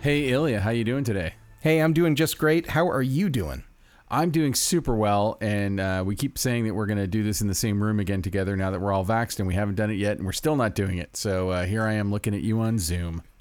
Hey Ilya, how you doing today? Hey, I'm doing just great. How are you doing? I'm doing super well, and uh, we keep saying that we're going to do this in the same room again together now that we're all vaxxed, and we haven't done it yet, and we're still not doing it. So uh, here I am looking at you on Zoom.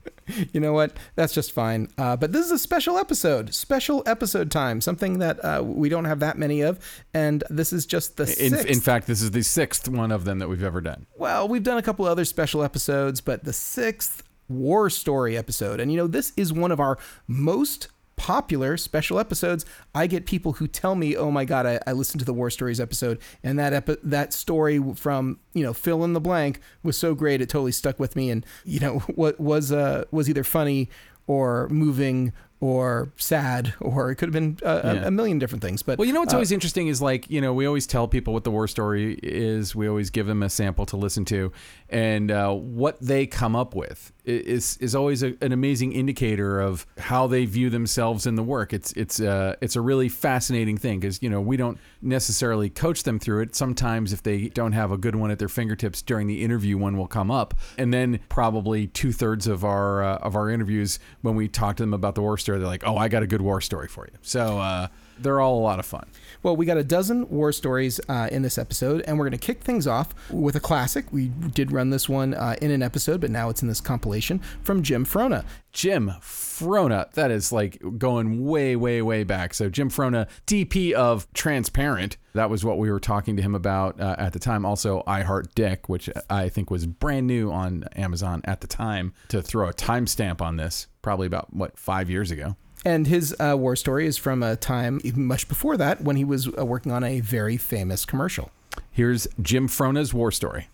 You know what? That's just fine. Uh, but this is a special episode, special episode time, something that uh, we don't have that many of, and this is just the In, sixth. in fact, this is the sixth one of them that we've ever done. well, we've done a couple other special episodes, but the sixth war story episode, and you know this is one of our most popular special episodes. I get people who tell me, "Oh my god, I, I listened to the war stories episode, and that epi- that story from you know fill in the blank was so great, it totally stuck with me, and you know what was uh was either funny or moving." Or sad, or it could have been uh, a- Yeah. a, million different things. But Well, you know what's uh, always interesting is like, you know, we always tell people what the war story is. We always give them a sample to listen to, and uh, what they come up with is is always a, an amazing indicator of how they view themselves in the work. It's it's uh, it's a really fascinating thing because you know we don't necessarily coach them through it. Sometimes if they don't have a good one at their fingertips during the interview, one will come up, and then probably two thirds of our uh, of our interviews when we talk to them about the war story, they're like, "Oh, I got a good war story for you." So uh, they're all a lot of fun. Well, we got a dozen war stories uh, in this episode, and we're going to kick things off with a classic. We did run this one uh, in an episode, but now it's in this compilation from Jim Frohna. Jim Frohna. That is like going way, way, way back. So Jim Frohna, DP of Transparent. That was what we were talking to him about uh, at the time. Also, I Heart Dick, which I think was brand new on Amazon at the time. To throw a timestamp on this, probably about what five years ago. And his uh, war story is from a time even much before that when he was uh, working on a very famous commercial. Here's Jim Frohna's war story.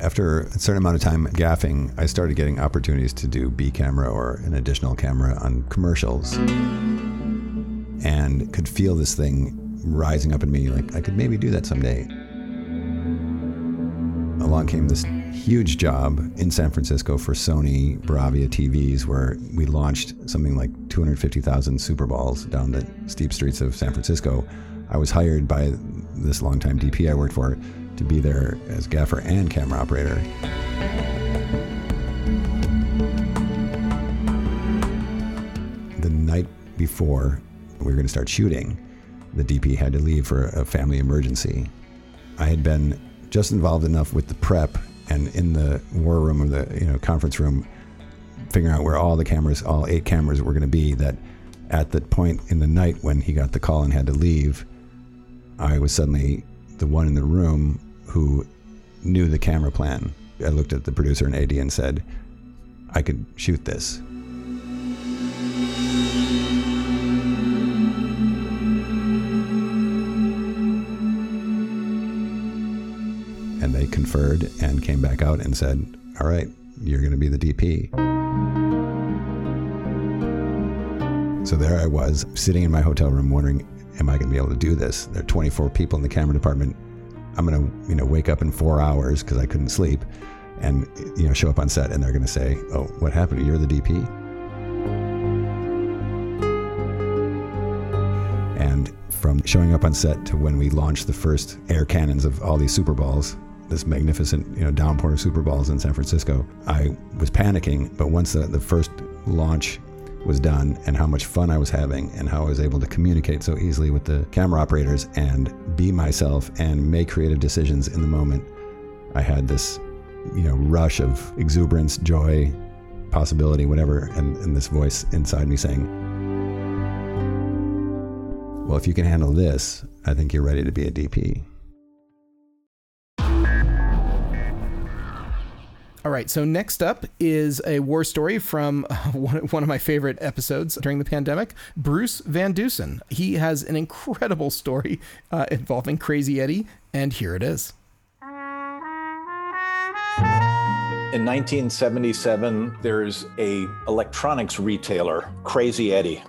After a certain amount of time gaffing, I started getting opportunities to do B camera or an additional camera on commercials and could feel this thing rising up in me like I could maybe do that someday. Along came this huge job in San Francisco for Sony Bravia TVs where we launched something like 250,000 Super Balls down the steep streets of San Francisco. I was hired by this longtime DP I worked for to be there as gaffer and camera operator. The night before we were going to start shooting, the DP had to leave for a family emergency. I had been just involved enough with the prep and in the war room or the you know conference room, figuring out where all the cameras, all eight cameras, were going to be. That at the point in the night when he got the call and had to leave, I was suddenly the one in the room who knew the camera plan. I looked at the producer and AD and said, I could shoot this. Conferred and came back out and said, All right, you're going to be the DP. So there I was, sitting in my hotel room wondering, am I going to be able to do this? There are 24 people in the camera department. I'm going to, you know, wake up in four hours because I couldn't sleep and, you know, show up on set and they're going to say, oh, what happened? You're the DP? And from showing up on set to when we launched the first air cannons of all these Super Balls, this magnificent, you know, downpour of Super Balls in San Francisco, I was panicking. But once the, the first launch was done and how much fun I was having and how I was able to communicate so easily with the camera operators and be myself and make creative decisions in the moment, I had this, you know, rush of exuberance, joy, possibility, whatever, and, and this voice inside me saying, well, if you can handle this, I think you're ready to be a DP. All right, so next up is a war story from one, one of my favorite episodes during the pandemic, Bruce Van Dusen. He has an incredible story uh, involving Crazy Eddie, and here it is. In 1977, there's a electronics retailer, Crazy Eddie.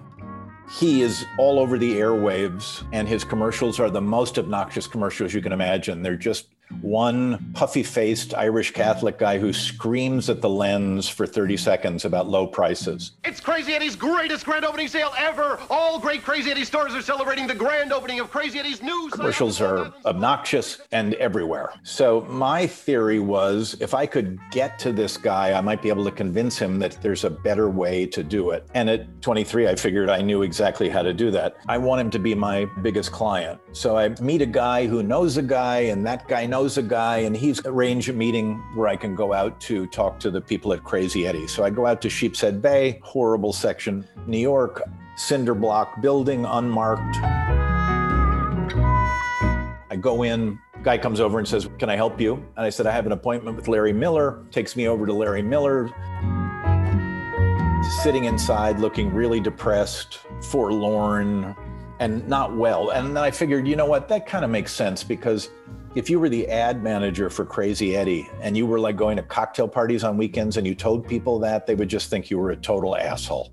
He is all over the airwaves, and his commercials are the most obnoxious commercials you can imagine. They're just one puffy faced Irish Catholic guy who screams at the lens for 30 seconds about low prices. It's Crazy Eddie's greatest grand opening sale ever. All great Crazy Eddie stores are celebrating the grand opening of Crazy Eddie's new commercials are obnoxious and everywhere. So my theory was if I could get to this guy, I might be able to convince him that there's a better way to do it. And at 23, I figured I knew exactly how to do that. I want him to be my biggest client. So I meet a guy who knows a guy and that guy knows knows a guy and he's arranged a meeting where I can go out to talk to the people at Crazy Eddie. So I go out to Sheepshead Bay, horrible section, New York, cinder block building, unmarked. I go in, guy comes over and says, Can I help you? And I said, I have an appointment with Larry Miller. Takes me over to Larry Miller. Sitting inside, looking really depressed, forlorn, and not well. And then I figured, you know what, that kind of makes sense because if you were the ad manager for Crazy Eddie and you were like going to cocktail parties on weekends and you told people that, they would just think you were a total asshole.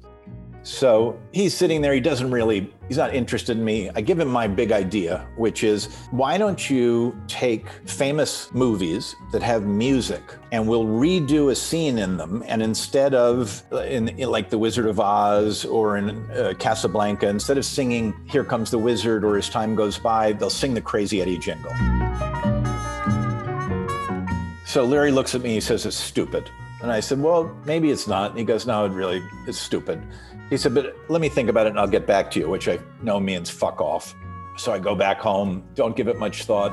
So he's sitting there. He doesn't really, he's not interested in me. I give him my big idea, which is why don't you take famous movies that have music and we'll redo a scene in them. And instead of in, in like The Wizard of Oz or in uh, Casablanca, instead of singing Here Comes the Wizard or As Time Goes By, they'll sing the Crazy Eddie jingle. So Larry looks at me, he says, It's stupid. And I said, Well, maybe it's not. And he goes, No, it really is stupid. He said, But let me think about it and I'll get back to you, which I know means fuck off. So I go back home, don't give it much thought.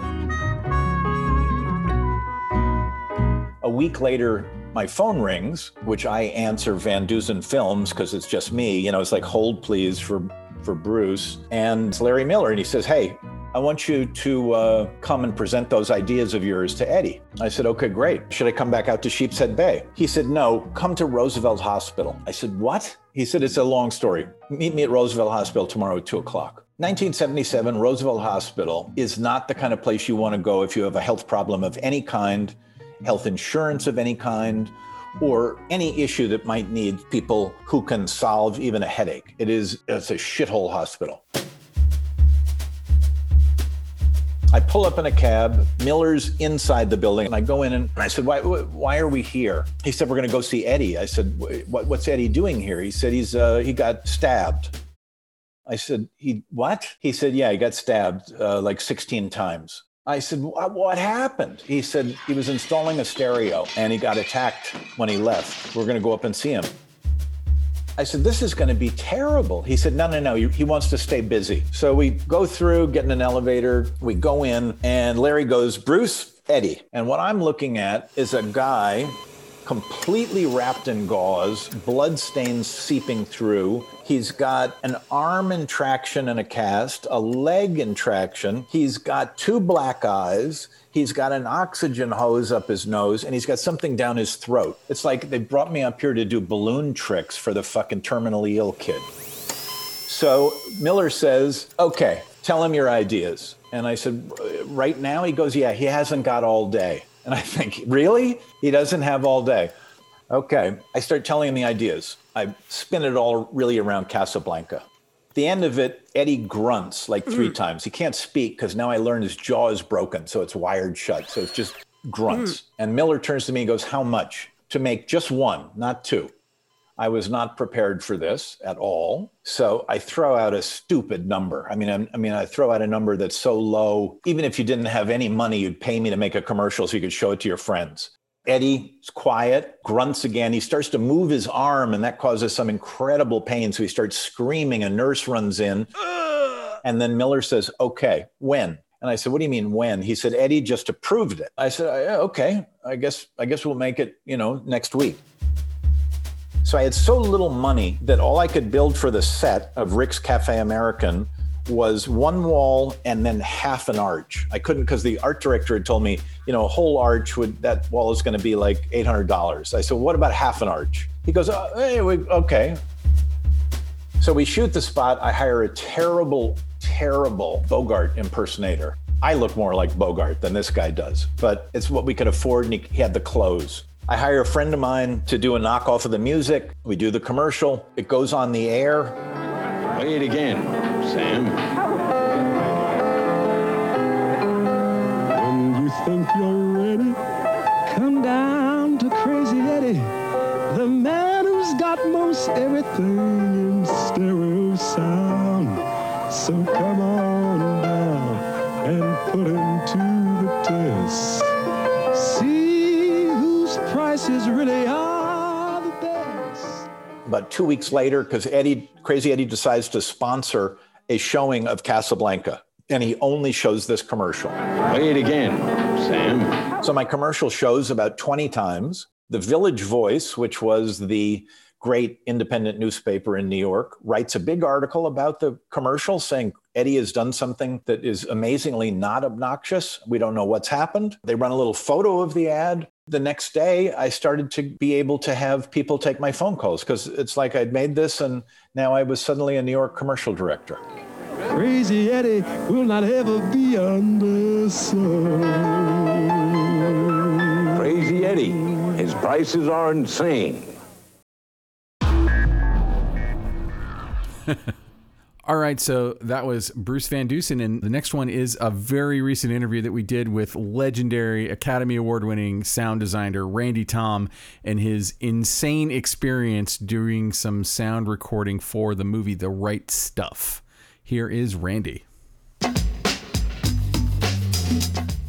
A week later, my phone rings, which I answer Van Dusen Films because it's just me. You know, it's like hold please for for Bruce and Larry Miller, and he says, "Hey, I want you to uh, come and present those ideas of yours to Eddie. I said, okay, great. Should I come back out to Sheepshead Bay? He said, no, come to Roosevelt Hospital. I said, what? He said, it's a long story. Meet me at Roosevelt Hospital tomorrow at two o'clock. 1977, Roosevelt Hospital is not the kind of place you want to go if you have a health problem of any kind, health insurance of any kind, or any issue that might need people who can solve even a headache. It is it's a shithole hospital. I pull up in a cab. Miller's inside the building. And I go in and I said, why, why are we here? He said, we're going to go see Eddie. I said, what, what's Eddie doing here? He said, he's, uh, he got stabbed. I said, he, what? He said, yeah, he got stabbed uh, like 16 times. I said, what happened? He said, he was installing a stereo and he got attacked when he left. We're going to go up and see him. I said, This is going to be terrible. He said, No, no, no. He wants to stay busy. So we go through, get in an elevator, we go in, and Larry goes, Bruce, Eddie. And what I'm looking at is a guy completely wrapped in gauze, blood stains seeping through. He's got an arm in traction and a cast, a leg in traction. He's got two black eyes. He's got an oxygen hose up his nose and he's got something down his throat. It's like they brought me up here to do balloon tricks for the fucking terminally ill kid. So Miller says, okay, tell him your ideas. And I said, right now? He goes, yeah, he hasn't got all day. And I think, really? He doesn't have all day. Okay. I start telling him the ideas. I spin it all really around Casablanca. At the end of it, Eddie grunts like 3 mm. times. He can't speak because now I learned his jaw is broken, so it's wired shut. So it's just grunts. Mm. And Miller turns to me and goes, How much? To make just one, not two. I was not prepared for this at all. So I throw out a stupid number. I mean, I'm, i mean, I throw out a number that's so low. Even if you didn't have any money, you'd pay me to make a commercial so you could show it to your friends. Eddie's quiet, grunts again. He starts to move his arm, and that causes some incredible pain. So he starts screaming. A nurse runs in. And then Miller says, Okay, when? And I said, What do you mean when? He said, Eddie just approved it. I said, Okay, I guess I guess we'll make it, you know, next week. So I had so little money that all I could build for the set of Rick's Cafe American was one wall and then half an arch. I couldn't because the art director had told me, you know, a whole arch would that wall is going to be like eight hundred dollars. I said, what about half an arch? He goes, oh, hey, we, okay. So we shoot the spot. I hire a terrible, terrible Bogart impersonator. I look more like Bogart than this guy does, but it's what we could afford, and he, he had the clothes. I hire a friend of mine to do a knockoff of the music. We do the commercial. It goes on the air. Play it again, Sam. When you think you're ready, come down to Crazy Eddie, the man who's got most everything in stereo sound. So come on down and put him to the test. See whose prices really are the best. About two weeks later, because Eddie, Crazy Eddie decides to sponsor a showing of Casablanca, and he only shows this commercial. Play it again, Sam. So my commercial shows about 20 times. The Village Voice, which was the great independent newspaper in New York, writes a big article about the commercial saying Eddie has done something that is amazingly not obnoxious. We don't know what's happened. They run a little photo of the ad. The next day, I started to be able to have people take my phone calls because it's like I'd made this and now I was suddenly a New York commercial director. Crazy Eddie will not ever be undersold. Crazy Eddie. His prices are insane. All right, so that was Bruce Van Dusen, and the next one is a very recent interview that we did with legendary Academy Award winning sound designer Randy Thom and his insane experience doing some sound recording for the movie The Right Stuff. Here is Randy.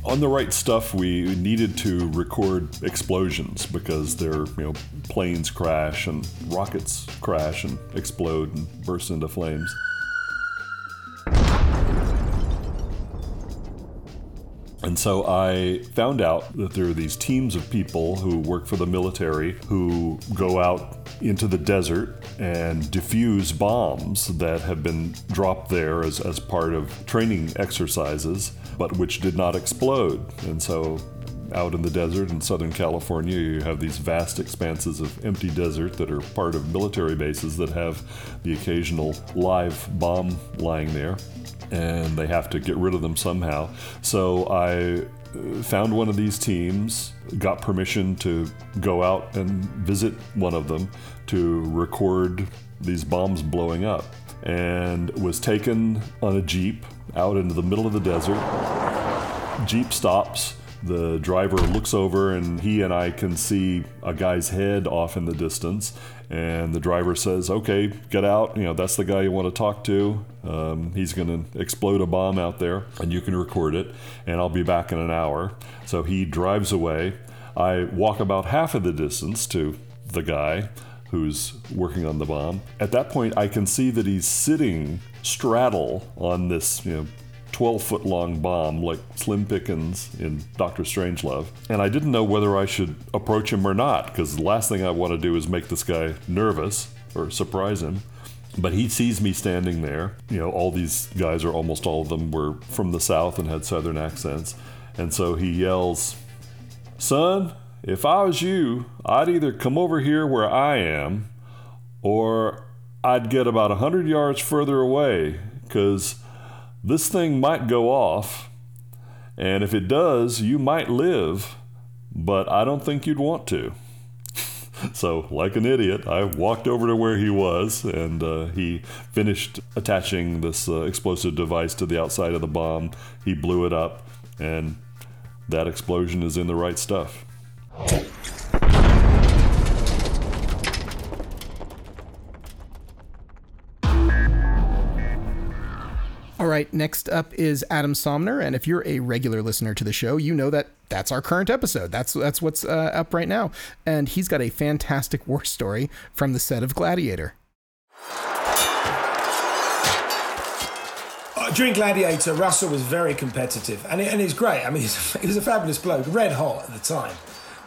On the right stuff, we needed to record explosions because their you know planes crash and rockets crash and explode and burst into flames. And so I found out that there are these teams of people who work for the military who go out into the desert and defuse bombs that have been dropped there as, as part of training exercises, but which did not explode. And so out in the desert in Southern California, you have these vast expanses of empty desert that are part of military bases that have the occasional live bomb lying there and they have to get rid of them somehow. So I uh, found one of these teams, got permission to go out and visit one of them to record these bombs blowing up, and was taken on a Jeep out into the middle of the desert. Jeep stops. The driver looks over, and he and I can see a guy's head off in the distance. And the driver says, "Okay, get out. You know that's the guy you want to talk to. Um, he's going to explode a bomb out there, and you can record it. And I'll be back in an hour." So he drives away. I walk about half of the distance to the guy who's working on the bomb. At that point, I can see that he's sitting straddle on this, you know, 12 foot long bomb like Slim Pickens in Doctor Strangelove. And I didn't know whether I should approach him or not, because the last thing I want to do is make this guy nervous or surprise him. But he sees me standing there. You know, all these guys, or almost all of them, were from the South and had Southern accents. And so he yells, Son, if I was you, I'd either come over here where I am, or I'd get about 100 yards further away, because this thing might go off, and if it does, you might live, but I don't think you'd want to. so, like an idiot, I walked over to where he was, and uh, he finished attaching this uh, explosive device to the outside of the bomb. He blew it up, and that explosion is in the right stuff. Right, next up is Adam Somner, and if you're a regular listener to the show, you know that that's our current episode. That's that's what's uh, up right now, and he's got a fantastic war story from the set of Gladiator. Uh, during Gladiator, Russell was very competitive, and it, and it's great. I mean, he's, he was a fabulous bloke, red hot at the time,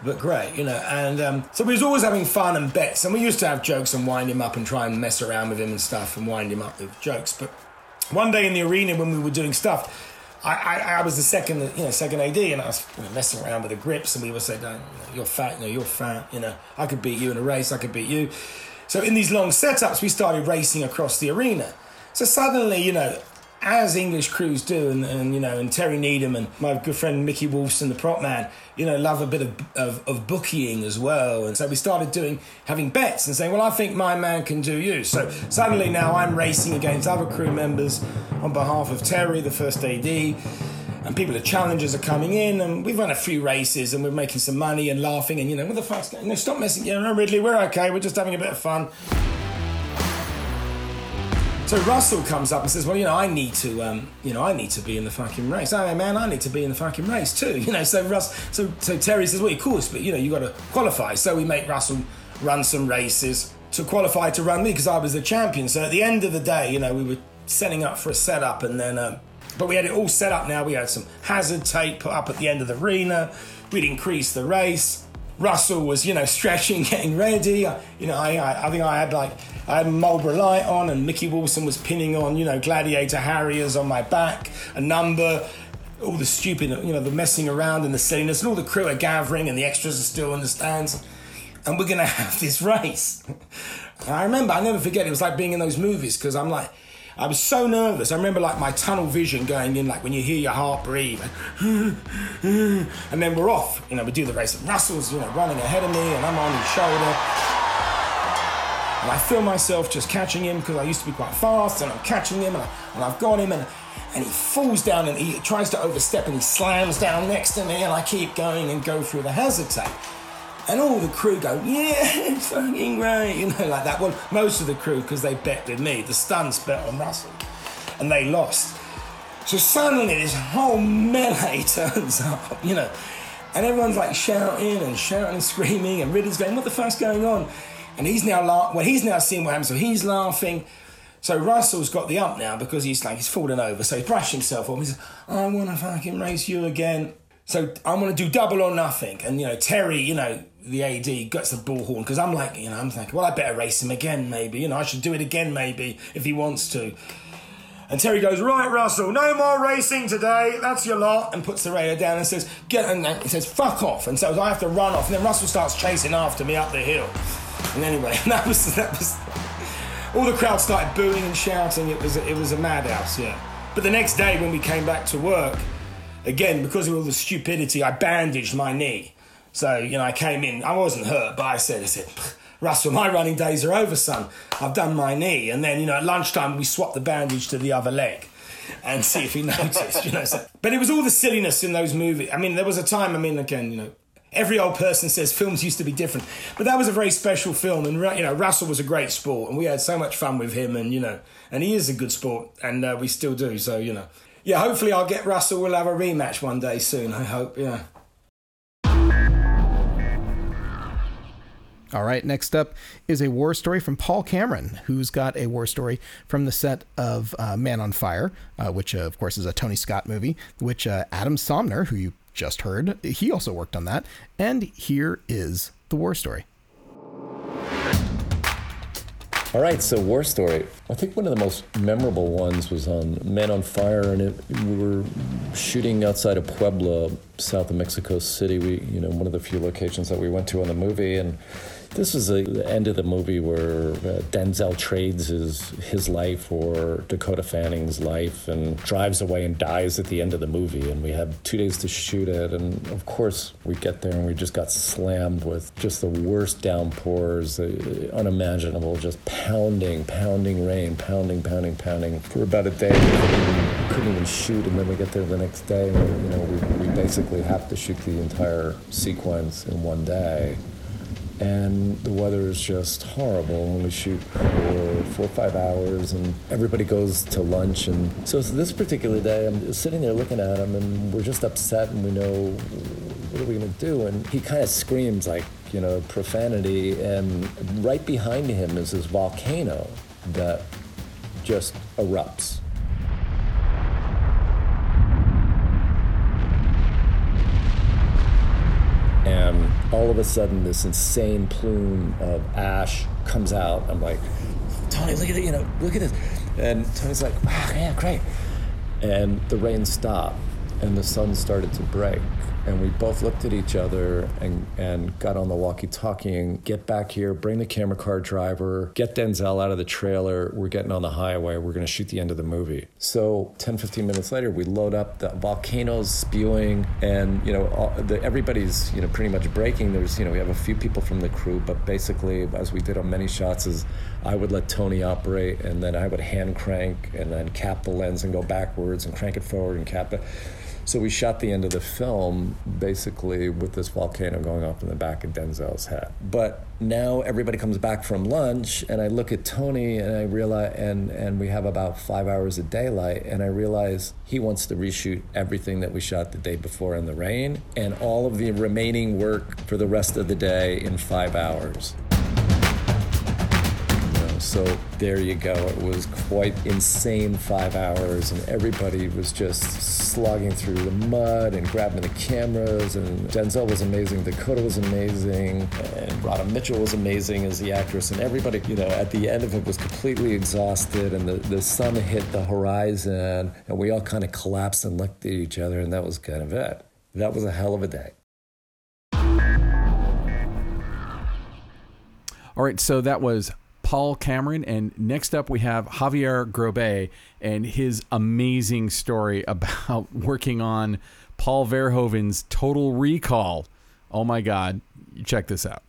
but great, you know. And um, so we was always having fun and bets, and we used to have jokes and wind him up and try and mess around with him and stuff and wind him up with jokes. But one day in the arena when we were doing stuff, I, I, I was the second, you know, second AD, and I was you know, messing around with the grips, and we would say, "No, you know, you're fat. You know, you're fat. You know, I could beat you in a race. I could beat you." So in these long setups, we started racing across the arena. So suddenly, you know, as English crews do, and, and you know, and Terry Needham and my good friend Mickey Wolfson, the prop man, you know, love a bit of, of, of bookieing as well. And so we started doing having bets and saying, well, I think my man can do you. So suddenly now I'm racing against other crew members on behalf of Terry, the first AD. And people, the challengers are coming in, and we've run a few races, and we're making some money and laughing, and you know, what the fuck's going? No, stop messing. You know, Ridley, we're okay. We're just having a bit of fun. So Russell comes up and says, "Well, you know, I need to, um, you know, I need to be in the fucking race. Oh man, I need to be in the fucking race too. You know." So Russ, so so Terry says, "Well, of course, but you know, you got to qualify." So we make Russell run some races to qualify to run me because I was the champion. So at the end of the day, you know, we were setting up for a setup, and then, um, but we had it all set up. Now we had some hazard tape put up at the end of the arena. We'd increase the race. Russell was, you know, stretching, getting ready. I, you know, I, I, I think I had like I had Marlboro Light on, and Mickey Wilson was pinning on, you know, Gladiator Harriers on my back, a number, all the stupid, you know, the messing around and the silliness, and all the crew are gathering, and the extras are still in the stands, and we're gonna have this race. I remember, I never forget, it was like being in those movies because I'm like. I was so nervous. I remember like my tunnel vision going in, like when you hear your heart breathe, and then we're off. You know, we do the race. Russell's, you know, running ahead of me, and I'm on his shoulder. And I feel myself just catching him because I used to be quite fast, and I'm catching him, and, I, and I've got him, and, and he falls down and he tries to overstep, and he slams down next to me, and I keep going and go through the hazard tape. And all the crew go, yeah, fucking great, you know, like that. Well, most of the crew, because they bet with me, the stunts bet on Russell, and they lost. So suddenly this whole melee turns up, you know, and everyone's like shouting and shouting and screaming, and Ridley's going, what the fuck's going on? And he's now la- well, he's now seeing what happens, so he's laughing. So Russell's got the ump now because he's like he's fallen over, so he brushed himself off. He says, "I want to fucking race you again." So I'm gonna do double or nothing, and you know Terry, you know the AD gets the bullhorn because I'm like, you know, I'm thinking, well, I better race him again, maybe. You know, I should do it again, maybe if he wants to. And Terry goes, right, Russell, no more racing today. That's your lot. And puts the radio down and says, get, and he says, fuck off. And so I have to run off. And then Russell starts chasing after me up the hill. And anyway, that was, that was, all the crowd started booing and shouting. It was, it was a madhouse, yeah. But the next day when we came back to work, again, because of all the stupidity, I bandaged my knee. So, you know, I came in, I wasn't hurt, but I said, I said, Russell, my running days are over, son. I've done my knee. And then, you know, at lunchtime, we swapped the bandage to the other leg and see if he noticed, you know. So, but it was all the silliness in those movies. I mean, there was a time, I mean, again, you know, every old person says films used to be different, but that was a very special film. And, you know, Russell was a great sport and we had so much fun with him and, you know, and he is a good sport and uh, we still do. So, you know, yeah, hopefully I'll get Russell. We'll have a rematch one day soon, I hope, yeah. All right, next up is a war story from Paul Cameron, who's got a war story from the set of uh, Man on Fire, uh, which, uh, of course, is a Tony Scott movie, which uh, Adam Somner, who you just heard, he also worked on that. And here is the war story. All right, so war story. I think one of the most memorable ones was um, on Man on Fire, and it, we were shooting outside of Puebla, south of Mexico City. We, you know, one of the few locations that we went to on the movie, and this was the end of the movie where uh, Denzel trades his his life for Dakota Fanning's life and drives away and dies at the end of the movie. And we had two days to shoot it. And of course, we get there and we just got slammed with just the worst downpours, uh, unimaginable, just pounding, pounding rain, pounding, pounding, pounding for about a day. We couldn't even shoot. And then we get there the next day and you know we, we basically have to shoot the entire sequence in one day and the weather is just horrible. When we shoot for four or five hours and everybody goes to lunch. And so, so this particular day i'm sitting there looking at him and we're just upset and we know what are we going to do? And he kind of screams like you know profanity. And right behind him is this volcano that just erupts and all of a sudden this insane plume of ash comes out. I'm like tony look at it you know look at this. And tony's like wow yeah great. And the rain stopped and the sun started to break and we both looked at each other and, and got on the walkie-talkie and get back here, bring the camera car driver, get Denzel out of the trailer. We're getting on the highway. We're going to shoot the end of the movie. So 10, 15 minutes later, we load up the volcanoes spewing, and you know all, the, everybody's you know pretty much breaking. There's you know we have a few people from the crew, but basically as we did on many shots, is I would let Tony operate, and then I would hand crank and then cap the lens and go backwards and crank it forward and cap it. So we shot the end of the film basically with this volcano going off in the back of Denzel's head. But now everybody comes back from lunch, and I look at Tony, and I realize, and and we have about five hours of daylight, and I realize he wants to reshoot everything that we shot the day before in the rain, and all of the remaining work for the rest of the day in five hours. So there you go. It was quite insane five hours, and everybody was just slogging through the mud and grabbing the cameras. And Denzel was amazing, Dakota was amazing, and Radha Mitchell was amazing as the actress. And everybody, you know, at the end of it was completely exhausted, and the, the sun hit the horizon, and we all kind of collapsed and looked at each other, and that was kind of it. That was a hell of a day. All right, so that was Paul Cameron. And next up, we have Xavier Grobet and his amazing story about working on Paul Verhoeven's Total Recall. Oh my God. Check this out.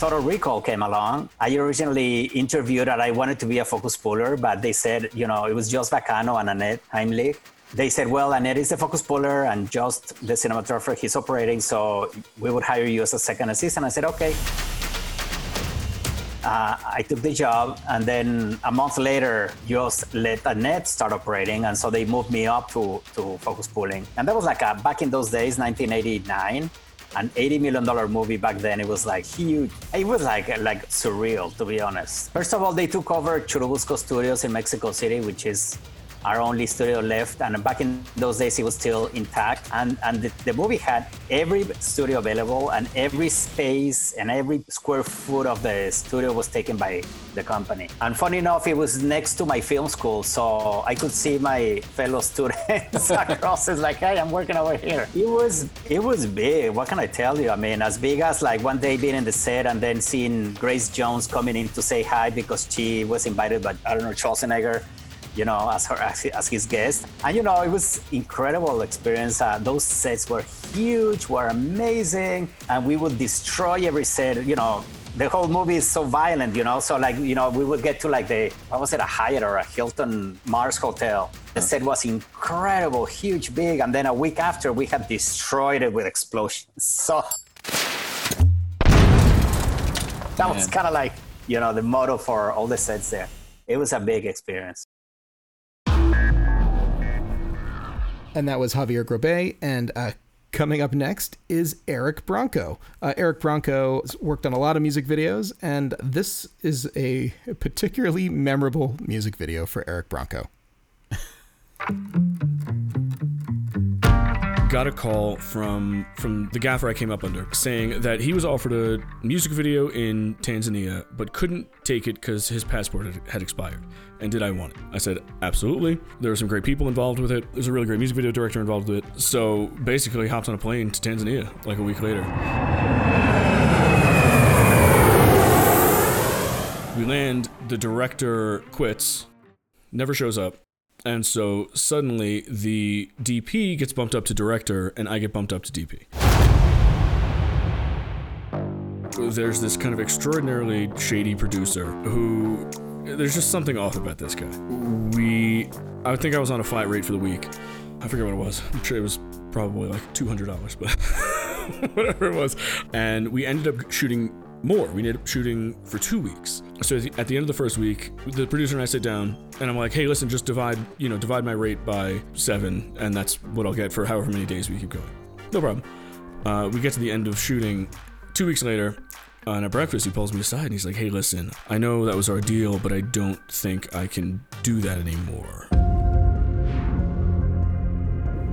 Total Recall came along. I originally interviewed that I wanted to be a focus puller, but they said, you know, it was Jost Vacano and Annette Heimlich. They said, well, Annette is the focus puller and just the cinematographer he's operating, so we would hire you as a second assistant. I said, okay. Uh, I took the job, and then a month later, just let Annette start operating, and so they moved me up to, to focus pulling. And that was like a, back in those days, 1989 an 80 million dollar movie back then. It was like huge. It was like like surreal to be honest. First of all they took over churubusco studios in mexico city which is our only studio left. And back in those days, it was still intact. And, and the, the, movie had every studio available, and every space and every square foot of the studio was taken by the company. And funny enough, it was next to my film school, so I could see my fellow students across. It's like, hey, I'm working over here. It was it was big. What can I tell you? I mean, as big as like one day being in the set and then seeing Grace Jones coming in to say hi because she was invited by I don't know Schwarzenegger you know, as her as, his guest. And you know, it was incredible experience. Uh, those sets were huge, were amazing, and we would destroy every set. You know, the whole movie is so violent, you know. So like, you know, we would get to like the what was it, a Hyatt or a Hilton Mars hotel. The set was incredible, huge, big, and then a week after we had destroyed it with explosions. So that was kind of like, you know, the motto for all the sets there. It was a big experience. And that was Xavier Grobet. And uh, coming up next is Eric Branco. Uh, Eric Branco worked on a lot of music videos, and this is a particularly memorable music video for Eric Branco. got a call from from the gaffer I came up under saying that he was offered a music video in Tanzania but couldn't take it because his passport had, expired. And did I want it? I said absolutely. There were some great people involved with it. There's a really great music video director involved with it. So basically, hopped on a plane to Tanzania like a week later. We land. The director quits, never shows up. And so suddenly the DP gets bumped up to director and I get bumped up to DP. There's this kind of extraordinarily shady producer who there's just something off about this guy. We I think I was on a flat rate for the week. I forget what it was. I'm sure it was probably like $200, but whatever it was. And we ended up shooting more. We ended up shooting for two weeks. So at the end of the first week, the producer and I sit down, and I'm like, "Hey, listen, just divide, you know, divide my rate by seven, and that's what I'll get for however many days we keep going." No problem. Uh, we get to the end of shooting. Two weeks later, on at breakfast, he pulls me aside and he's like, "Hey, listen, I know that was our deal, but I don't think I can do that anymore."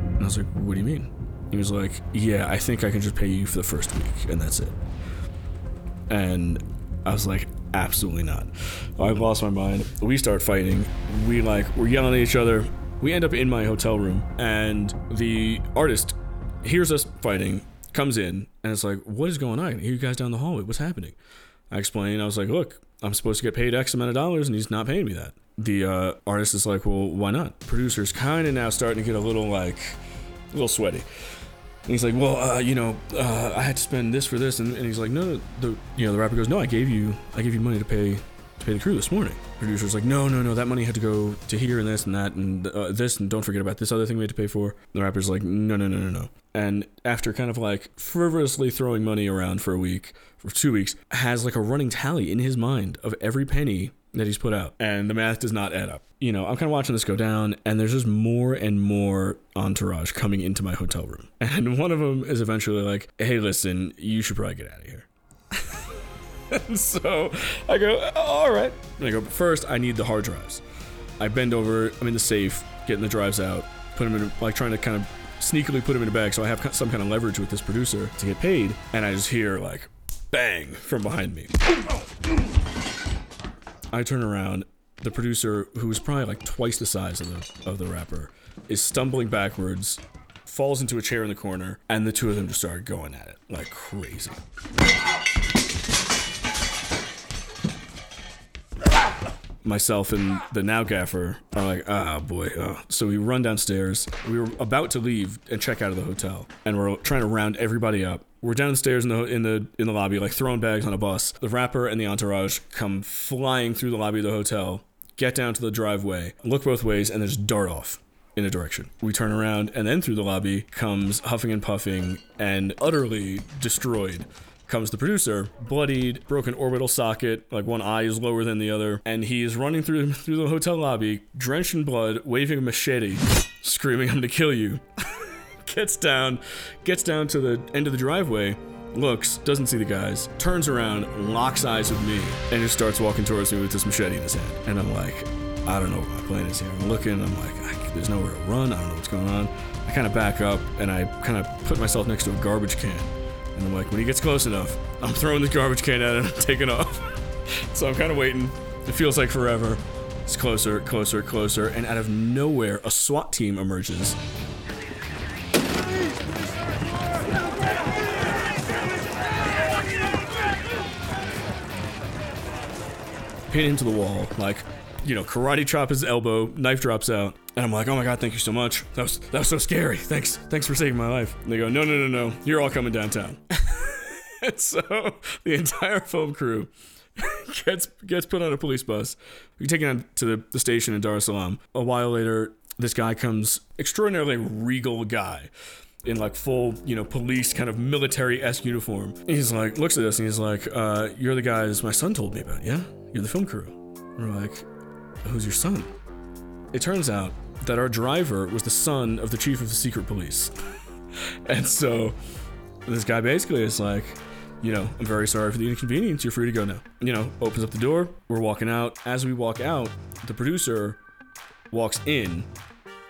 And I was like, "What do you mean?" He was like, "Yeah, I think I can just pay you for the first week, and that's it." And I was like, absolutely not. I've lost my mind. We start fighting. We like we're yelling at each other. We end up in my hotel room, and the artist hears us fighting, comes in, and it's like, "What is going on? I hear you guys down the hallway. What's happening?" I explain. I was like, "Look, I'm supposed to get paid X amount of dollars, and he's not paying me that." The uh, artist is like, "Well, why not?" Producer's kind of now starting to get a little like, a little sweaty. And he's like, well, uh, you know, uh, I had to spend this for this, and, and he's like, no, no, the you know the rapper goes, no, I gave you, I gave you money to pay pay the crew this morning. Producer's like, no, no, no, that money had to go to here and this and that and uh, this, and don't forget about this other thing we had to pay for. The rapper's like, no, no, no, no, no. And after kind of like frivolously throwing money around for a week, for two weeks, has like a running tally in his mind of every penny that he's put out, and the math does not add up. You know, I'm kind of watching this go down, and there's just more and more entourage coming into my hotel room. And one of them is eventually like, hey, listen, you should probably get out of here. so I go, oh, all right. And I go, but first, I need the hard drives. I bend over, I'm in the safe, getting the drives out, put them in, like trying to kind of sneakily put them in a bag so I have some kind of leverage with this producer to get paid. And I just hear like, bang from behind me. I turn around. The producer, who's probably like twice the size of the of the rapper, is stumbling backwards, falls into a chair in the corner, and the two of them just start going at it like crazy. Myself and the now gaffer are like, ah, boy. Oh. So we run downstairs. We were about to leave and check out of the hotel, and we're trying to round everybody up. We're downstairs in the in the in the lobby, like throwing bags on a bus. The rapper and the entourage come flying through the lobby of the hotel, get down to the driveway, look both ways, and then just dart off in a direction. We turn around, and then through the lobby comes huffing and puffing and utterly destroyed. Comes the producer, bloodied, broken orbital socket, like one eye is lower than the other, and he is running through through the hotel lobby, drenched in blood, waving a machete, screaming, "I'm to kill you!" gets down, gets down to the end of the driveway, looks, doesn't see the guys, turns around, locks eyes with me, and just starts walking towards me with this machete in his hand. And I'm like, I don't know what my plan is here. I'm looking, I'm like, there's nowhere to run. I don't know what's going on. I kind of back up and I kind of put myself next to a garbage can. And I'm like, when he gets close enough, I'm throwing the garbage can at him taking off. so I'm kind of waiting. It feels like forever. It's closer, closer, closer, and out of nowhere, a SWAT team emerges pin him to the wall, like, you know, karate chop his elbow, knife drops out, and I'm like, oh my god, thank you so much. That was that was so scary. Thanks, thanks for saving my life. And they go, no, no, no, no, you're all coming downtown. and so the entire film crew gets gets put on a police bus, We're taken to the, the station in Dar es Salaam. A while later, this guy comes, extraordinarily regal guy in like full, you know, police kind of military esque uniform. He's like, looks at us and he's like, uh, "You're the guys my son told me about, yeah? You're the film crew." And we're like, "Who's your son?" It turns out that our driver was the son of the chief of the secret police, and so this guy basically is like. You know, I'm very sorry for the inconvenience. You're free to go now. You know, opens up the door. We're walking out. As we walk out, the producer walks in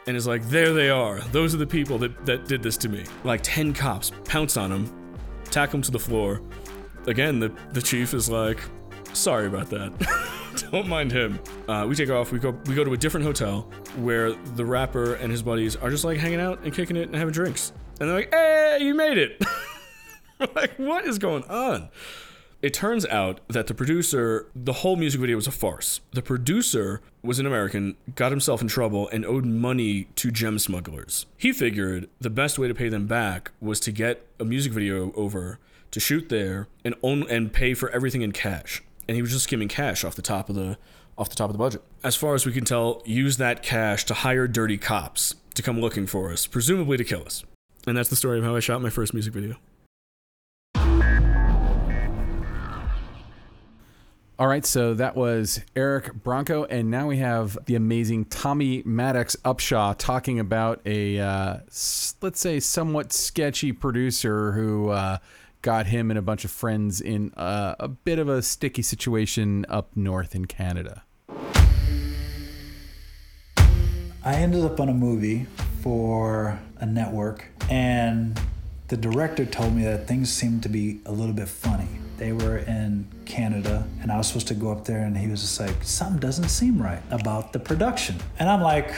and is like, there they are. Those are the people that, that did this to me. Like 10 cops pounce on him, tack him to the floor. Again, the, the chief is like, sorry about that. Don't mind him. Uh, we take off. We go. We go to a different hotel where the rapper and his buddies are just like hanging out and kicking it and having drinks. And they're like, "Hey, you made it!" like, what is going on? It turns out that the producer, the whole music video was a farce. The producer was an American, got himself in trouble, and owed money to gem smugglers. He figured the best way to pay them back was to get a music video over to shoot there and own and pay for everything in cash. And he was just skimming cash off the top of the off the top of the budget. As far as we can tell, use that cash to hire dirty cops to come looking for us, presumably to kill us. And that's the story of how I shot my first music video. All right, so that was Eric Branco, and now we have the amazing Tommy Maddox Upshaw talking about a, uh, let's say, somewhat sketchy producer who uh, got him and a bunch of friends in uh, a bit of a sticky situation up north in Canada. I ended up on a movie for a network, and the director told me that things seemed to be a little bit funny. They were in Canada, and I was supposed to go up there, and he was just like, Something doesn't seem right about the production. And I'm like,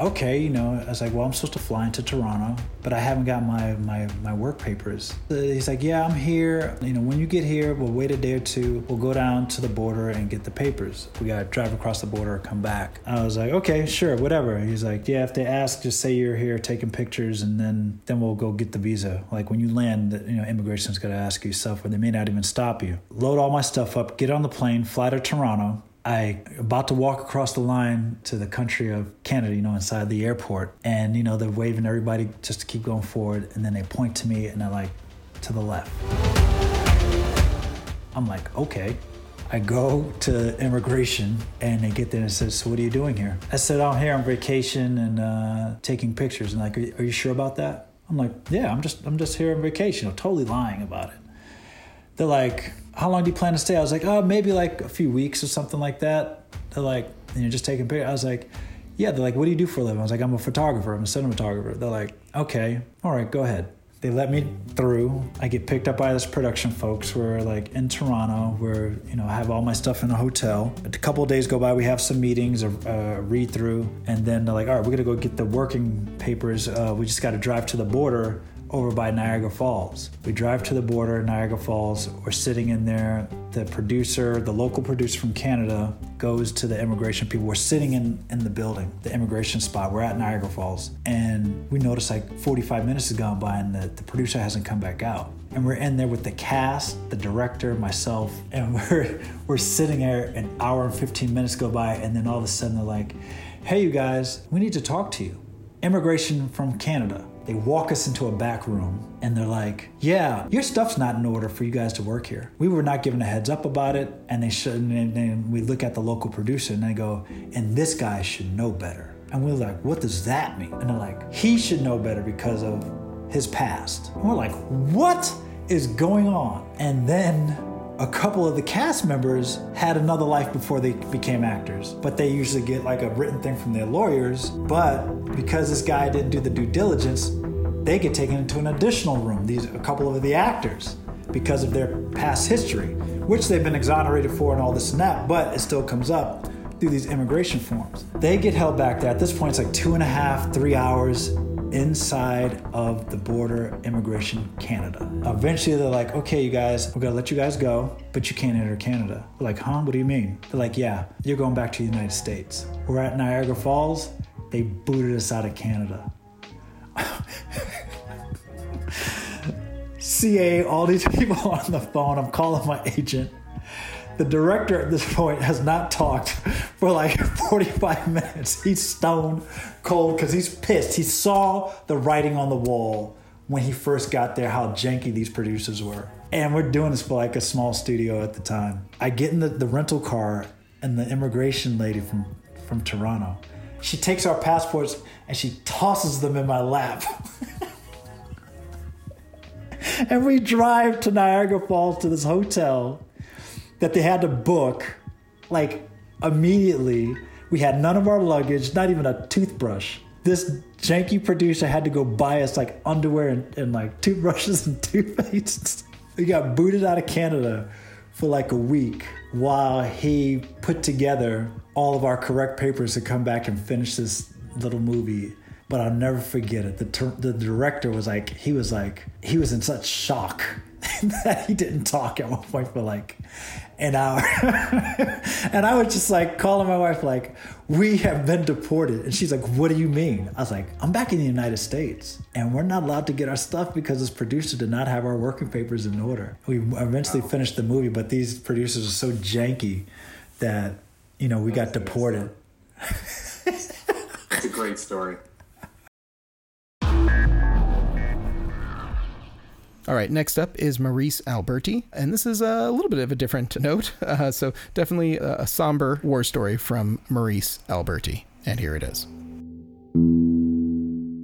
okay, you know, I was like, well, I'm supposed to fly into Toronto, but I haven't got my, my, my work papers. He's like, yeah, I'm here. You know, when you get here, we'll wait a day or two. We'll go down to the border and get the papers. We got to drive across the border or come back. I was like, okay, sure, whatever. He's like, yeah, if they ask, just say you're here taking pictures and then, then we'll go get the visa. Like when you land, you know, immigration's got to ask you stuff or they may not even stop you. Load all my stuff up, get on the plane, fly to Toronto. I about to walk across the line to the country of Canada, you know, inside the airport, and you know they're waving everybody just to keep going forward, and then they point to me and they're like, to the left. I'm like, okay. I go to immigration and they get there and says, so what are you doing here? I said, I'm here on vacation and uh, taking pictures. And like, are you, sure about that? I'm like, yeah, I'm just I'm just here on vacation. I'm totally lying about it. They're like, how long do you plan to stay? I was like, oh, maybe like a few weeks or something like that. They're like, and you're just taking pictures. I was like, yeah. They're like, what do you do for a living? I was like, I'm a photographer. I'm a cinematographer. They're like, okay, all right, go ahead. They let me through. I get picked up by this production folks. We're like in Toronto. We're you know I have all my stuff in a hotel. A couple days go by. We have some meetings, a, a read through, and then they're like, all right, we're gonna go get the working papers. Uh, we just got to drive to the border over by Niagara Falls. We drive to the border, Niagara Falls. We're sitting in there. The producer, the local producer from Canada, goes to the immigration people. We're sitting in, in the building, the immigration spot. We're at Niagara Falls. And we notice like 45 minutes has gone by and the, the producer hasn't come back out. And we're in there with the cast, the director, myself, and we're we're sitting there an hour and 15 minutes go by, and then all of a sudden they're like, hey you guys, we need to talk to you. Immigration from Canada. They walk us into a back room and they're like, Yeah, your stuff's not in order for you guys to work here. We were not given a heads up about it. And they should, and then we look at the local producer and they go, And this guy should know better. And we're like, What does that mean? And they're like, He should know better because of his past. And we're like, What is going on? And then a couple of the cast members had another life before they became actors, but they usually get like a written thing from their lawyers. But because this guy didn't do the due diligence, they get taken into an additional room. These a couple of the actors because of their past history, which they've been exonerated for and all this and that, but it still comes up through these immigration forms. They get held back there. At this point, it's like two and a half, three hours inside of the border immigration Canada. Eventually they're like, okay, you guys, we're gonna let you guys go, but you can't enter Canada. We're like, huh? What do you mean? They're like, yeah, you're going back to the United States. We're at Niagara Falls. They booted us out of Canada. CA, all these people on the phone. I'm calling my agent. The director at this point has not talked for like 45 minutes. He's stone cold because he's pissed. He saw the writing on the wall when he first got there, how janky these producers were. And we're doing this for like a small studio at the time. I get in the, the rental car and the immigration lady from, from Toronto. She takes our passports and she tosses them in my lap. and we drive to Niagara Falls to this hotel that they had to book like immediately. We had none of our luggage, not even a toothbrush. This janky producer had to go buy us like underwear and, and like toothbrushes and toothpaste. We got booted out of Canada for like a week while he put together all of our correct papers to come back and finish this little movie. But I'll never forget it. The, ter- the director was like, he was like, he was in such shock that he didn't talk at one point for like an hour. and I was just like calling my wife, like, we have been deported. And she's like, what do you mean? I was like, I'm back in the United States and we're not allowed to get our stuff because this producer did not have our working papers in order. We eventually finished the movie, but these producers are so janky that, you know, we got deported. It's a great story. All right, next up is Maryse Alberti, and this is a little bit of a different note. Uh, so, definitely a, a somber war story from Maryse Alberti. And here it is.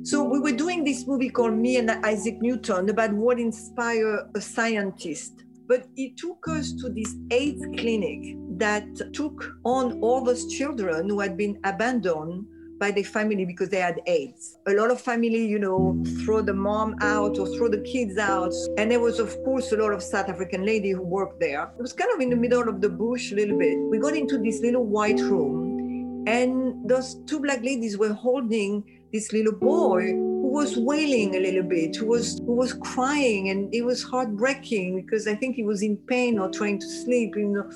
So we were doing this movie called Me and Isaac Newton about what inspired a scientist. But it took us to this AIDS clinic that took on all those children who had been abandoned by their family because they had AIDS. A lot of family, you know, throw the mom out or throw the kids out. And there was, of course, a lot of South African lady who worked there. It was kind of in the middle of the bush a little bit. We got into this little white room And those two black ladies were holding this little boy who was wailing a little bit, who was who was crying, and it was heartbreaking because I think he was in pain or trying to sleep, you know.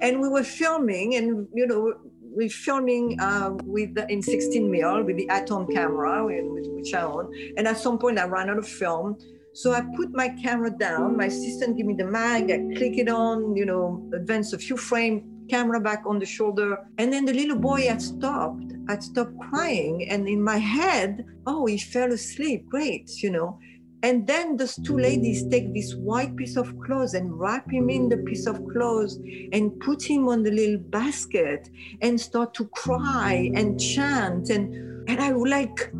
And we were filming, and you know, we're filming uh, with the, in 16 mil with the Aaton camera, which I own. And at some point, I ran out of film. So I put my camera down. My assistant gave me the mag. I click it on, you know, advance a few frames, camera back on the shoulder. And then the little boy had stopped. Had stopped crying. And in my head, oh, he fell asleep. Great, you know. And then those two ladies take this white piece of clothes and wrap him in the piece of clothes and put him on the little basket and start to cry and chant. And, and I like,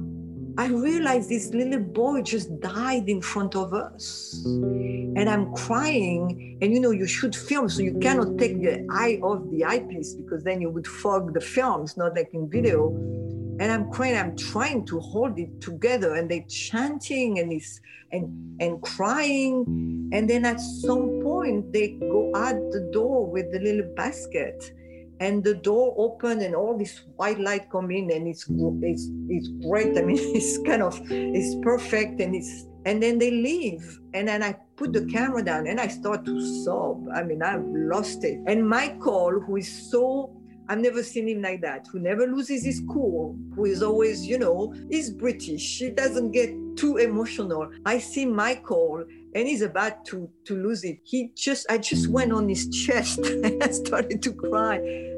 I realized this little boy just died in front of us. And I'm crying. And you know, you shoot film, so you cannot take the eye off the eyepiece because then you would fog the film. It's not like in video and I'm crying. I'm trying to hold it together, and they chanting and it's and and crying, and then at some point they go out the door with the little basket, and the door open and all this white light come in, and it's it's it's great. I mean, it's kind of it's perfect, and it's and then they leave, and then I put the camera down and I start to sob. I mean, I've lost it. And Michael, who is so I've never seen him like that, who never loses his cool, who is always, you know, he's British. He doesn't get too emotional. I see Michael and he's about to to lose it. He just I just went on his chest and I started to cry.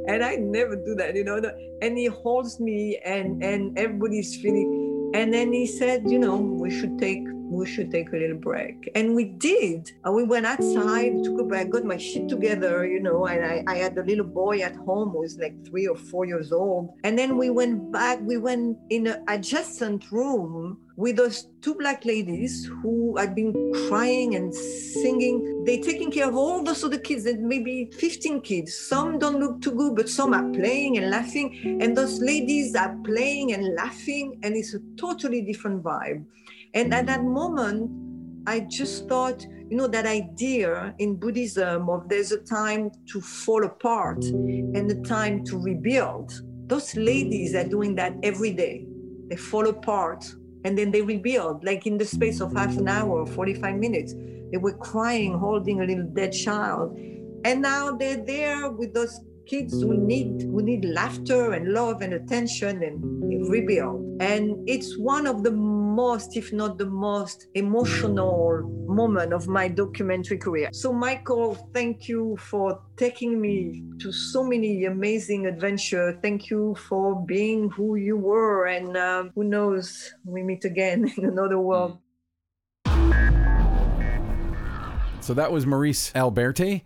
And I never do that, you know. And he holds me and and everybody's feeling and then he said, you know, we should take we should take a little break. And we did. And we went outside, took a break, got my shit together, you know, and I, I had a little boy at home who was like three or four years old. And then we went back, we went in an adjacent room with those two black ladies who had been crying and singing. They're taking care of all those other kids, and maybe 15 kids. Some don't look too good, but some are playing and laughing. And those ladies are playing and laughing, and it's a totally different vibe. And at that moment, I just thought, you know, that idea in Buddhism of there's a time to fall apart and a time to rebuild. Those ladies are doing that every day. They fall apart and then they rebuild, like in the space of half an hour, or 45 minutes. They were crying, holding a little dead child. And now they're there with those kids who need who need laughter and love and attention and rebuild. And it's one of the most, if not the most emotional moment of my documentary career. So, Michael, thank you for taking me to so many amazing adventures. Thank you for being who you were. And uh, who knows, we meet again in another world. So that was Maryse Alberti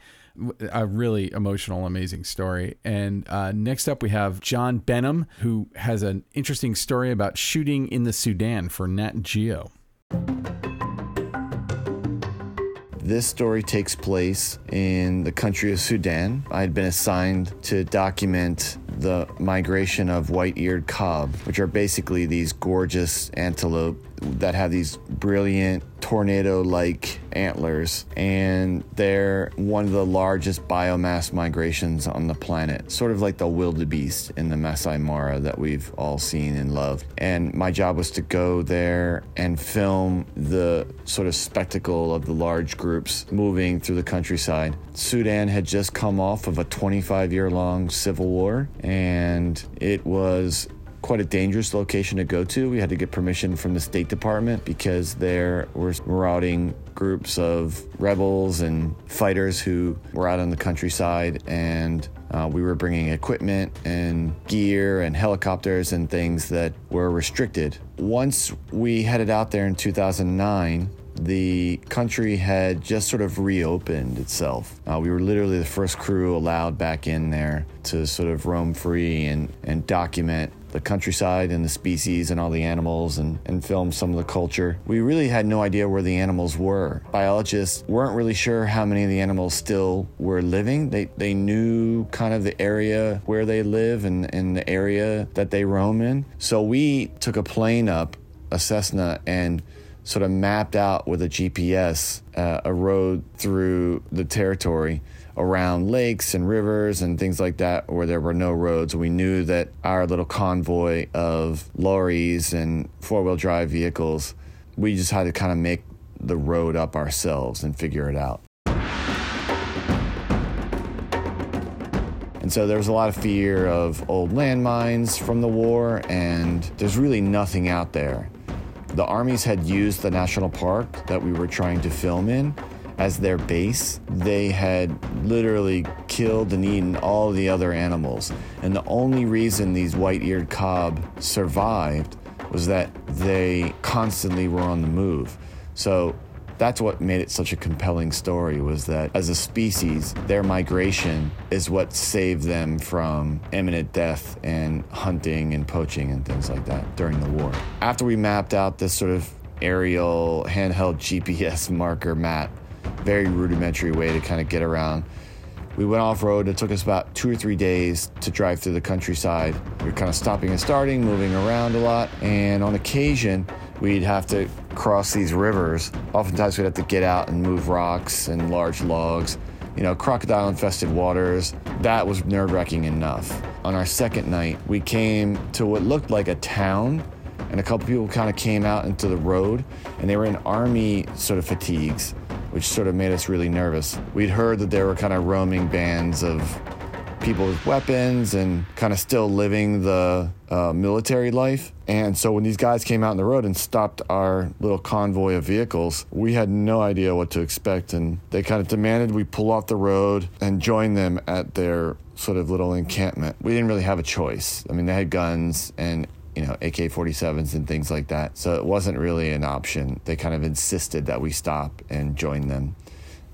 a really emotional, amazing story. And uh, next up, we have John Benam, who has an interesting story about shooting in the Sudan for Nat Geo. This story takes place in the country of Sudan. I had been assigned to document the migration of white eared kob, which are basically these gorgeous antelope that have these brilliant tornado like antlers, and they're one of the largest biomass migrations on the planet, sort of like the wildebeest in the Masai Mara that we've all seen and loved. And my job was to go there and film the sort of spectacle of the large groups moving through the countryside. Sudan had just come off of a 25 year long civil war, and it was quite a dangerous location to go to. We had to get permission from the State Department because there were marauding groups of rebels and fighters who were out on the countryside, and uh, we were bringing equipment and gear and helicopters and things that were restricted. Once we headed out there in 2009, the country had just sort of reopened itself. Uh, we were literally the first crew allowed back in there to sort of roam free and, and document the countryside and the species and all the animals and, and film some of the culture. We really had no idea where the animals were. Biologists weren't really sure how many of the animals still were living. They, they knew kind of the area where they live and, and the area that they roam in. So we took a plane up, a Cessna, and sort of mapped out with a GPS uh, a road through the territory around lakes and rivers and things like that where there were no roads. We knew that our little convoy of lorries and four wheel drive vehicles, we just had to kind of make the road up ourselves and figure it out. And so there was a lot of fear of old landmines from the war, and there's really nothing out there. The armies had used the national park that we were trying to film in as their base. They had literally killed and eaten all the other animals. And the only reason these white eared kob survived was that they constantly were on the move. So that's what made it such a compelling story was that as a species their migration is what saved them from imminent death and hunting and poaching and things like that during the war after we mapped out this sort of aerial handheld gps marker map very rudimentary way to kind of get around we went off road. It took us about two or three days to drive through the countryside. We were kind of stopping and starting, moving around a lot. And on occasion, we'd have to cross these rivers. Oftentimes, we'd have to get out and move rocks and large logs. You know, crocodile infested waters. That was nerve wracking enough. On our second night, we came to what looked like a town, and a couple people kind of came out into the road, and they were in army sort of fatigues, which sort of made us really nervous. We'd heard that there were kind of roaming bands of people with weapons and kind of still living the uh, military life. And so when these guys came out on the road and stopped our little convoy of vehicles, we had no idea what to expect. And they kind of demanded we pull off the road and join them at their sort of little encampment. We didn't really have a choice. I mean, they had guns and you know, AK 47s and things like that. So it wasn't really an option. They kind of insisted that we stop and join them.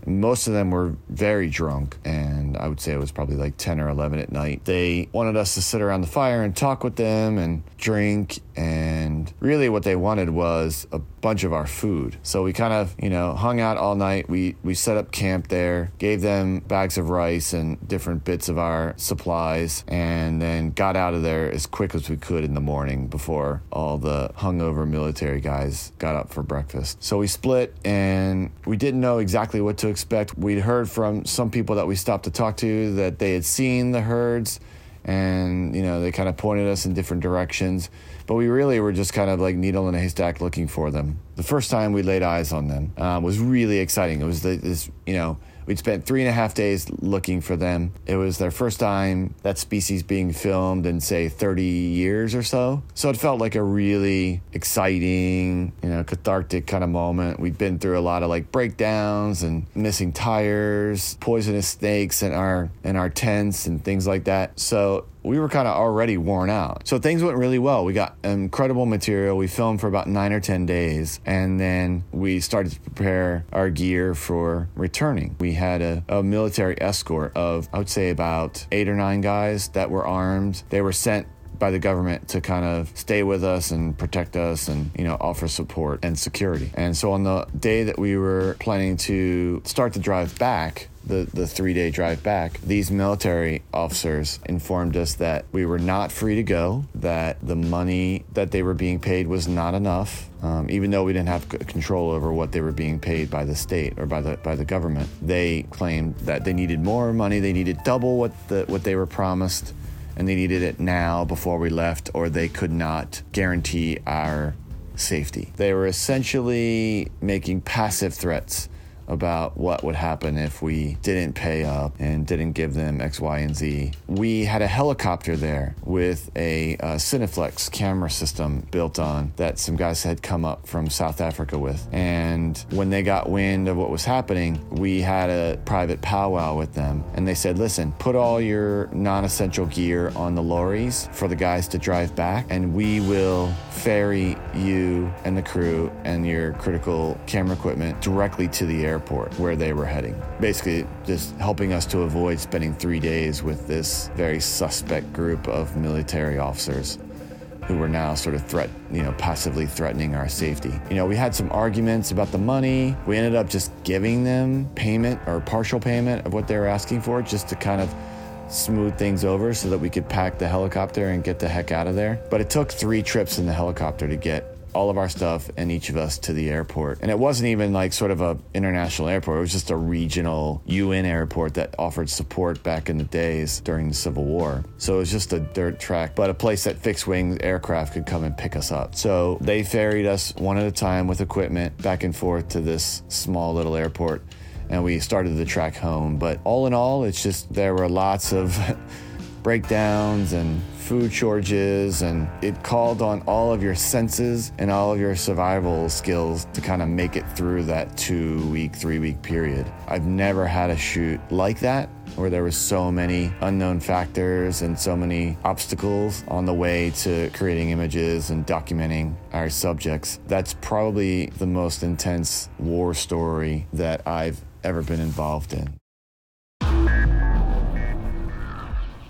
Most of them were very drunk, and I would say it was probably like 10 or 11 at night. They wanted us to sit around the fire and talk with them and drink, and really what they wanted was a bunch of our food. So we kind of, you know, hung out all night. We, we set up camp there, gave them bags of rice and different bits of our supplies, and then got out of there as quick as we could in the morning before all the hungover military guys got up for breakfast. So we split, and we didn't know exactly what to expect. We'd heard from some people that we stopped to talk to that they had seen the herds and you know they kind of pointed us in different directions but we really were just kind of like needle in a haystack looking for them the first time we laid eyes on them um, was really exciting it was this you know We'd spent three and a half days looking for them. It was their first time that species being filmed in, say, 30 years or so. So it felt like a really exciting, you know, cathartic kind of moment. We'd been through a lot of like breakdowns and missing tires, poisonous snakes in our in our tents and things like that. So we were kind of already worn out. So things went really well. We got incredible material. We filmed for about nine or 10 days, and then we started to prepare our gear for returning. We had a, a military escort of, I would say, about eight or nine guys that were armed. They were sent by the government to kind of stay with us and protect us and you know offer support and security. And so on the day that we were planning to start the drive back, the, the three day drive back, these military officers informed us that we were not free to go, that the money that they were being paid was not enough. Um, even though we didn't have c- control over what they were being paid by the state or by the by the government, they claimed that they needed more money. They needed double what the what they were promised, and they needed it now before we left, or they could not guarantee our safety. They were essentially making passive threats about what would happen if we didn't pay up and didn't give them X, Y, and Z. We had a helicopter there with a Cineflex camera system built on that some guys had come up from South Africa with. And when they got wind of what was happening, we had a private powwow with them. And they said, listen, put all your non essential gear on the lorries for the guys to drive back, and we will ferry you and the crew and your critical camera equipment directly to the airport where they were heading. Basically, just helping us to avoid spending three days with this very suspect group of military officers who were now sort of threat, you know, passively threatening our safety. You know, we had some arguments about the money. We ended up just giving them payment or partial payment of what they were asking for just to kind of smooth things over so that we could pack the helicopter and get the heck out of there. But it took three trips in the helicopter to get all of our stuff and each of us to the airport. And it wasn't even like sort of a international airport. It was just a regional UN airport that offered support back in the days during the Civil War. So it was just a dirt track, but a place that fixed wing aircraft could come and pick us up. So they ferried us one at a time with equipment back and forth to this small little airport and we started the track home. But all in all, it's just there were lots of breakdowns and food shortages, and it called on all of your senses and all of your survival skills to kind of make it through that two week, three week period. I've never had a shoot like that where there was so many unknown factors and so many obstacles on the way to creating images and documenting our subjects. That's probably the most intense war story that I've ever been involved in.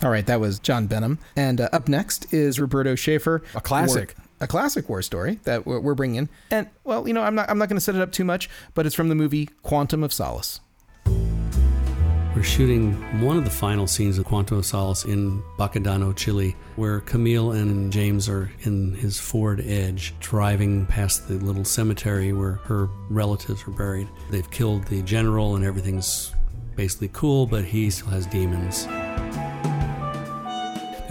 All right, that was John Benam. And uh, up next is Roberto Schaefer. A classic. War, a classic war story that we're we're bringing. And, well, you know, I'm not, I'm not going to set it up too much, but it's from the movie Quantum of Solace. We're shooting one of the final scenes of Quantum of Solace in Baquedano, Chile, where Camille and James are in his Ford Edge driving past the little cemetery where her relatives are buried. They've killed the general and everything's basically cool, but he still has demons.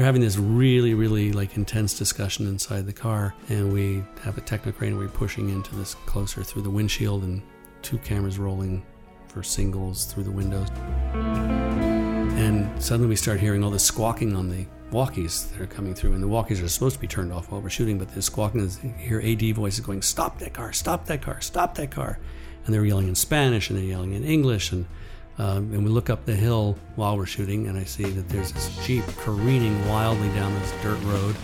They're having this really, really like intense discussion inside the car, and we have a technocrane we're pushing into this closer through the windshield and two cameras rolling for singles through the windows. And suddenly we start hearing all this squawking on the walkies that are coming through, and the walkies are supposed to be turned off while we're shooting, but the squawking is you hear AD voices going, "Stop that car! Stop that car! Stop that car!" And they're yelling in Spanish and they're yelling in English, and um, and we look up the hill while we're shooting, and I see that there's this jeep careening wildly down this dirt road,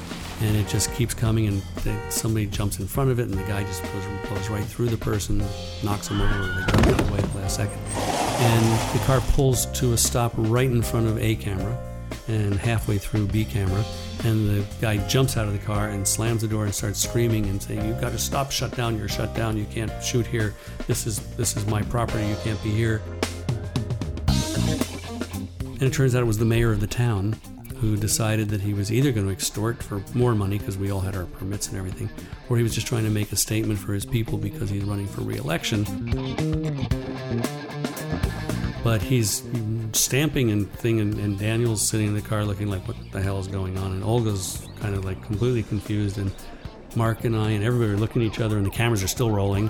and it just keeps coming, and they, somebody jumps in front of it, and the guy just blows, blows right through the person, knocks them over, they go out of the way at the last second, and the car pulls to a stop right in front of A camera, and halfway through B camera, and the guy jumps out of the car and slams the door and starts screaming and saying, "You've got to stop! Shut down! You're shut down! You can't shoot here! This is this is my property! You can't be here!" And it turns out it was the mayor of the town who decided that he was either going to extort for more money because we all had our permits and everything, or he was just trying to make a statement for his people because he's running for re-election. But he's stamping and thing, and, and Daniel's sitting in the car looking like, "What the hell is going on?" And Olga's kind of like completely confused, and Marc and I and everybody are looking at each other, and the cameras are still rolling,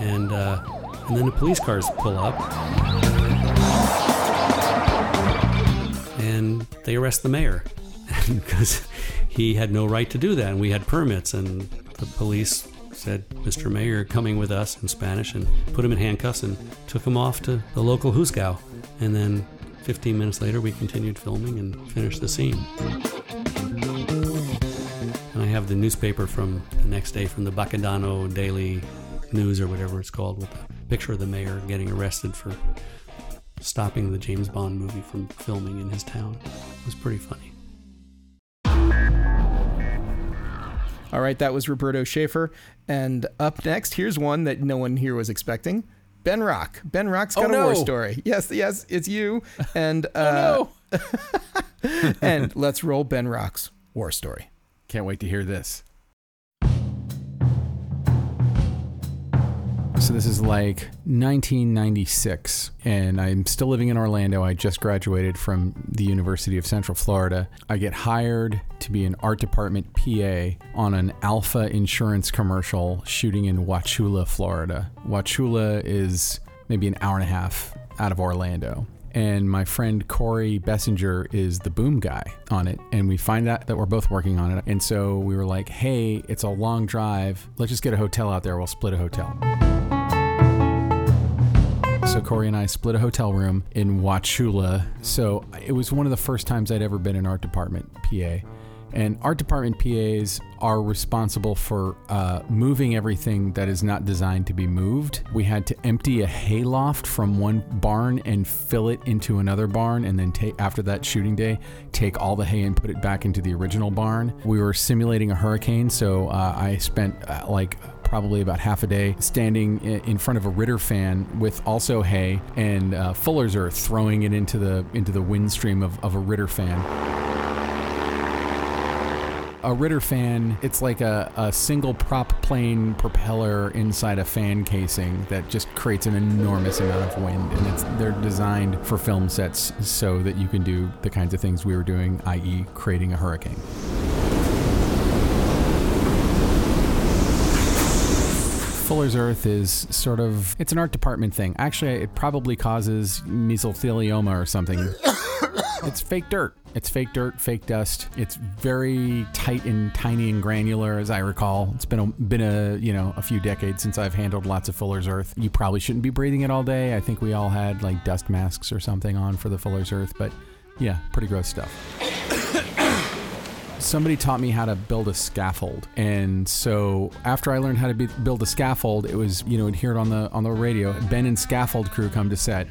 and uh, and then the police cars pull up they arrest the mayor. Because he had no right to do that and we had permits and the police said mr mayor coming with us in spanish and put him in handcuffs and took him off to the local juzgado and then 15 minutes later we continued filming and finished the scene. And i have the newspaper from the next day from the baquedano daily news or whatever it's called with a picture of the mayor getting arrested for stopping the James Bond movie from filming in his town. It was pretty funny. All right, that was Roberto Schaefer. And up next, here's one that no one here was expecting. Ben Rock. Ben Rock's got Oh, a war story. Yes, yes, it's you. And uh, and let's roll Ben Rock's war story. Can't wait to hear this. So this is like 1996, and I'm still living in Orlando. I just graduated from the University of Central Florida. I get hired to be an art department PA on an Alfa insurance commercial shooting in Wauchula, Florida. Wauchula is maybe an hour and a half out of Orlando. And my friend Corey Bessinger is the boom guy on it. And we find out that we're both working on it. And so we were like, hey, it's a long drive. Let's just get a hotel out there. We'll split a hotel. So Corey and I split a hotel room in Wauchula. So it was one of the first times I'd ever been in art department PA. And art department PAs are responsible for uh, moving everything that is not designed to be moved. We had to empty a hayloft from one barn and fill it into another barn, and then after that shooting day, take all the hay and put it back into the original barn. We were simulating a hurricane, so uh, I spent uh, like probably about half a day standing in front of a Ritter fan with also hay, and uh, Fuller's Earth throwing it into the into the wind stream of, of a Ritter fan. A Ritter fan, it's like a, a single prop plane propeller inside a fan casing that just creates an enormous amount of wind. And it's they're designed for film sets so that you can do the kinds of things we were doing, i.e., creating a hurricane. Fuller's Earth is sort of it's an art department thing. Actually, it probably causes mesothelioma or something. it's fake dirt. It's fake dirt, fake dust. It's very tight and tiny and granular, as I recall. It's been a, been a you know a few decades since I've handled lots of Fuller's Earth. You probably shouldn't be breathing it all day. I think we all had like dust masks or something on for the Fuller's Earth, but yeah, pretty gross stuff somebody taught me how to build a scaffold. And so after i learned how to be, build a scaffold it was you know would hear it on the on the radio ben and scaffold crew come to set.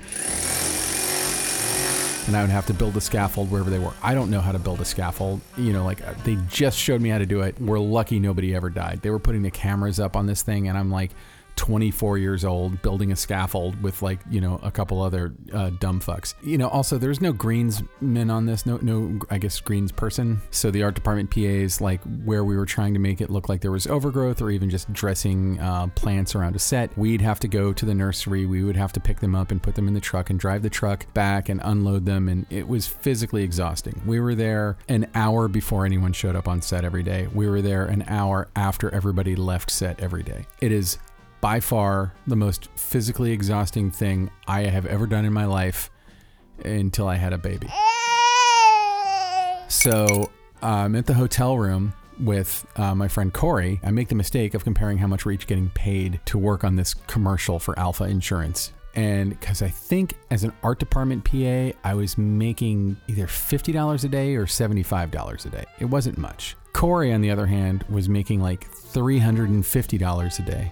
And i would have to build a scaffold wherever they were. I don't know how to build a scaffold. You know like uh, they just showed me how to do it. We're lucky nobody ever died. They were putting the cameras up on this thing and i'm like 24 years old building a scaffold with like you know a couple other uh, dumb fucks. You know also there's no greensman on this no no i guess greens person. So the art department pas like where we were trying to make it look like there was overgrowth or even just dressing uh, plants around a set we'd have to go to the nursery. We would have to pick them up and put them in the truck and drive the truck back and unload them. And it was physically exhausting. We were there an hour before anyone showed up on set every day. We were there an hour after everybody left set every day. It is by far the most physically exhausting thing I have ever done in my life until I had a baby. So I'm at the hotel room with uh, my friend Corey. I make the mistake of comparing how much we're each getting paid to work on this commercial for Alfa Insurance. And because I think as an art department PA, I was making either $50 a day or $75 a day. It wasn't much. Corey, on the other hand, was making like $350 a day.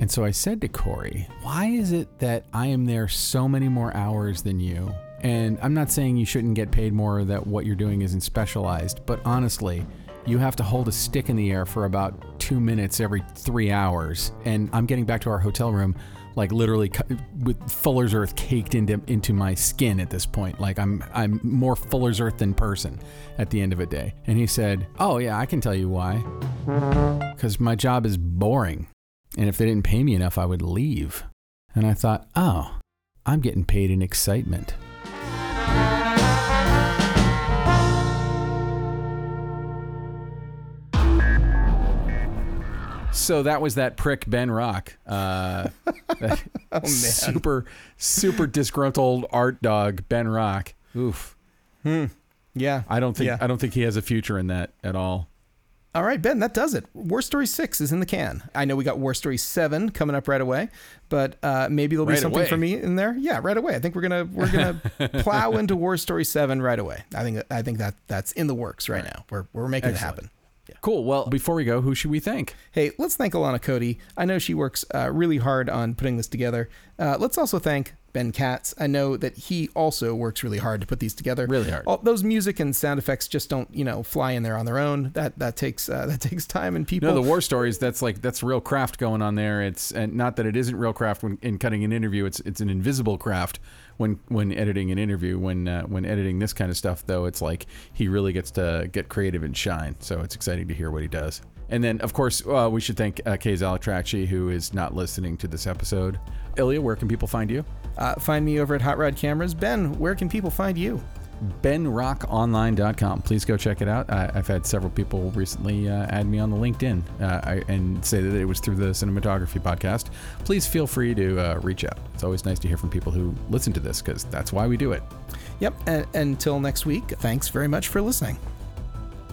And so I said to Corey, why is it that I am there so many more hours than you? And I'm not saying you shouldn't get paid more, that what you're doing isn't specialized, but honestly, you have to hold a stick in the air for about two minutes every three hours. And I'm getting back to our hotel room, like literally with Fuller's Earth caked into into my skin at this point. Like I'm I'm more Fuller's Earth than person at the end of a day. And he said, "Oh yeah, I can tell you why. Because my job is boring, and if they didn't pay me enough, I would leave." And I thought, "Oh, I'm getting paid in excitement." So that was that prick Ben Rock, uh, Oh, super super disgruntled art dog Ben Rock. Oof. Hmm. Yeah. I don't think Yeah. I don't think he has a future in that at all. All right, Ben, that does it. War Story 6 is in the can. I know we got War Story 7 coming up right away, but uh, maybe there'll be something away. for me in there. Yeah, right away. I think we're going to we're going to plow into War Story 7 right away. I think I think that that's in the works right, now. We're we're making it Excellent. Happen. Cool. Well, before we go, who should we thank? Hey, let's thank Alana Cody. I know she works uh, really hard on putting this together. Uh, let's also thank Ben Katz. I know that he also works really hard to put these together. Really hard. All, those music and sound effects just don't, you know, fly in there on their own. That that takes uh, that takes time and people. No, the war stories. That's like that's real craft going on there. It's and not that it isn't real craft when in cutting an interview. It's it's an invisible craft when when editing an interview. When uh, when editing this kind of stuff, though, it's like he really gets to get creative and shine. So it's exciting to hear what he does. And then, of course, uh, we should thank uh, Kay Zalatrachi, who is not listening to this episode. Illya, where can people find you? Uh, find me over at Hot Rod Cameras. Ben, where can people find you? benrockonline.com. Please go check it out. I, I've had several people recently uh, add me on the LinkedIn uh, and say that it was through the cinematography podcast. Please feel free to uh, reach out. It's always nice to hear from people who listen to this because that's why we do it. Yep. And until next week, thanks very much for listening.